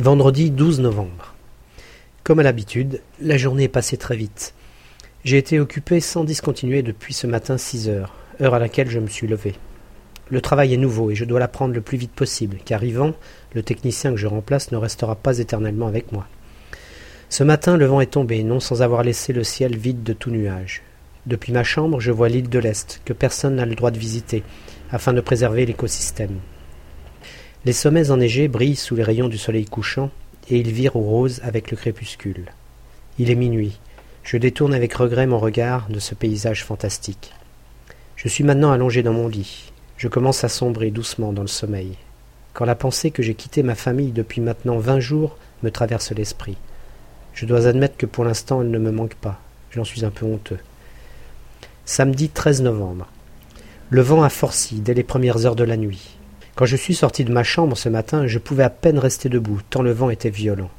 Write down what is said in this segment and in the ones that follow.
Vendredi 12 novembre. Comme à l'habitude, la journée est passée très vite. J'ai été occupé sans discontinuer depuis ce matin 6 heures, heure à laquelle je me suis levé. Le travail est nouveau et je dois l'apprendre le plus vite possible, car Yvan, le technicien que je remplace, ne restera pas éternellement avec moi. Ce matin, le vent est tombé, non sans avoir laissé le ciel vide de tout nuage. Depuis ma chambre, je vois l'île de l'Est, que personne n'a le droit de visiter, afin de préserver l'écosystème. Les sommets enneigés brillent sous les rayons du soleil couchant, et ils virent au rose avec le crépuscule. Il est minuit. Je détourne avec regret mon regard de ce paysage fantastique. Je suis maintenant allongé dans mon lit. Je commence à sombrer doucement dans le sommeil. Quand la pensée que j'ai quitté ma famille depuis maintenant vingt jours me traverse l'esprit. Je dois admettre que pour l'instant elle ne me manque pas. J'en suis un peu honteux. Samedi 13 novembre. Le vent a forci dès les premières heures de la nuit. Quand je suis sorti de ma chambre ce matin, je pouvais à peine rester debout, tant le vent était violent.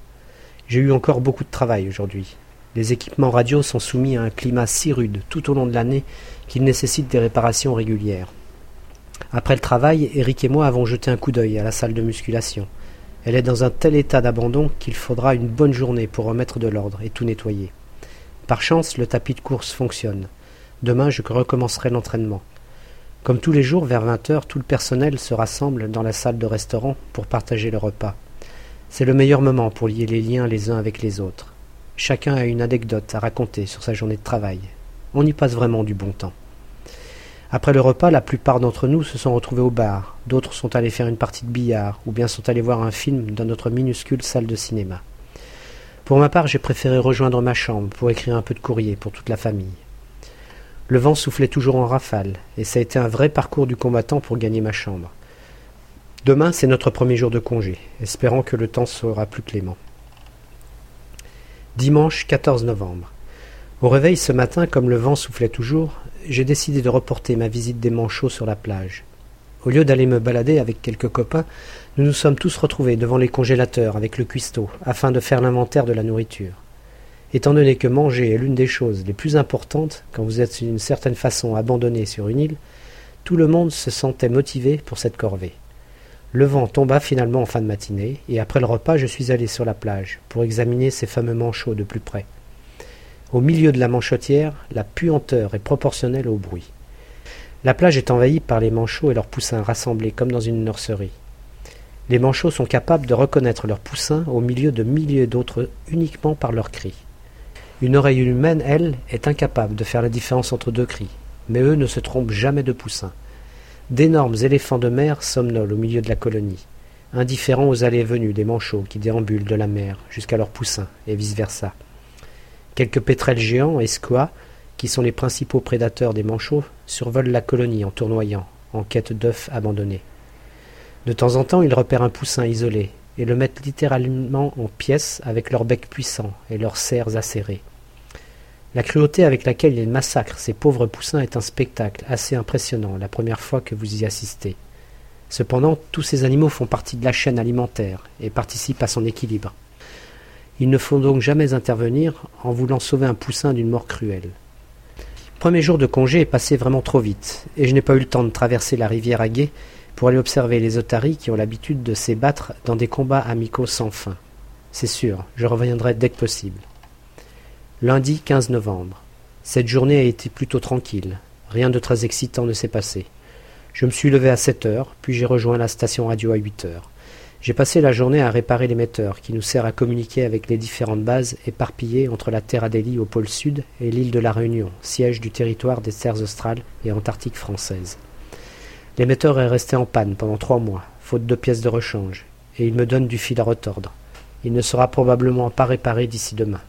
J'ai eu encore beaucoup de travail aujourd'hui. Les équipements radio sont soumis à un climat si rude tout au long de l'année qu'ils nécessitent des réparations régulières. Après le travail, Eric et moi avons jeté un coup d'œil à la salle de musculation. Elle est dans un tel état d'abandon qu'il faudra une bonne journée pour remettre de l'ordre et tout nettoyer. Par chance, le tapis de course fonctionne. Demain, je recommencerai l'entraînement. Comme tous les jours, vers vingt heures, tout le personnel se rassemble dans la salle de restaurant pour partager le repas. C'est le meilleur moment pour lier les liens les uns avec les autres. Chacun a une anecdote à raconter sur sa journée de travail. On y passe vraiment du bon temps. Après le repas, la plupart d'entre nous se sont retrouvés au bar, d'autres sont allés faire une partie de billard, ou bien sont allés voir un film dans notre minuscule salle de cinéma. Pour ma part, j'ai préféré rejoindre ma chambre pour écrire un peu de courrier pour toute la famille. Le vent soufflait toujours en rafale, et ça a été un vrai parcours du combattant pour gagner ma chambre. Demain, c'est notre premier jour de congé, espérant que le temps sera plus clément. Dimanche 14 novembre. Au réveil ce matin, comme le vent soufflait toujours, j'ai décidé de reporter ma visite des manchots sur la plage. Au lieu d'aller me balader avec quelques copains, nous nous sommes tous retrouvés devant les congélateurs avec le cuistot, afin de faire l'inventaire de la nourriture. Étant donné que manger est l'une des choses les plus importantes quand vous êtes d'une certaine façon abandonné sur une île, tout le monde se sentait motivé pour cette corvée. Le vent tomba finalement en fin de matinée, et après le repas je suis allé sur la plage pour examiner ces fameux manchots de plus près. Au milieu de la manchotière, la puanteur est proportionnelle au bruit. La plage est envahie par les manchots et leurs poussins rassemblés comme dans une nurserie. Les manchots sont capables de reconnaître leurs poussins au milieu de milliers d'autres uniquement par leurs cris. Une oreille humaine, elle, est incapable de faire la différence entre deux cris, mais eux ne se trompent jamais de poussin. D'énormes éléphants de mer somnolent au milieu de la colonie, indifférents aux allées et venues des manchots qui déambulent de la mer jusqu'à leurs poussins, et vice-versa. Quelques pétrels géants et squats, qui sont les principaux prédateurs des manchots, survolent la colonie en tournoyant, en quête d'œufs abandonnés. De temps en temps, ils repèrent un poussin isolé, et le mettent littéralement en pièces avec leurs becs puissants et leurs serres acérées. La cruauté avec laquelle ils massacrent ces pauvres poussins est un spectacle assez impressionnant la première fois que vous y assistez. Cependant, tous ces animaux font partie de la chaîne alimentaire et participent à son équilibre. Il ne faut donc jamais intervenir en voulant sauver un poussin d'une mort cruelle. Le premier jour de congé est passé vraiment trop vite, et je n'ai pas eu le temps de traverser la rivière à gué pour aller observer les otaries qui ont l'habitude de s'ébattre dans des combats amicaux sans fin. C'est sûr, je reviendrai dès que possible. Lundi 15 novembre. Cette journée a été plutôt tranquille. Rien de très excitant ne s'est passé. Je me suis levé à sept heures, puis j'ai rejoint la station radio à huit heures. J'ai passé la journée à réparer l'émetteur qui nous sert à communiquer avec les différentes bases éparpillées entre la Terre Adélie au pôle sud et l'île de la Réunion, siège du territoire des terres australes et antarctiques françaises. L'émetteur est resté en panne pendant trois mois, faute de pièces de rechange, et il me donne du fil à retordre. Il ne sera probablement pas réparé d'ici demain.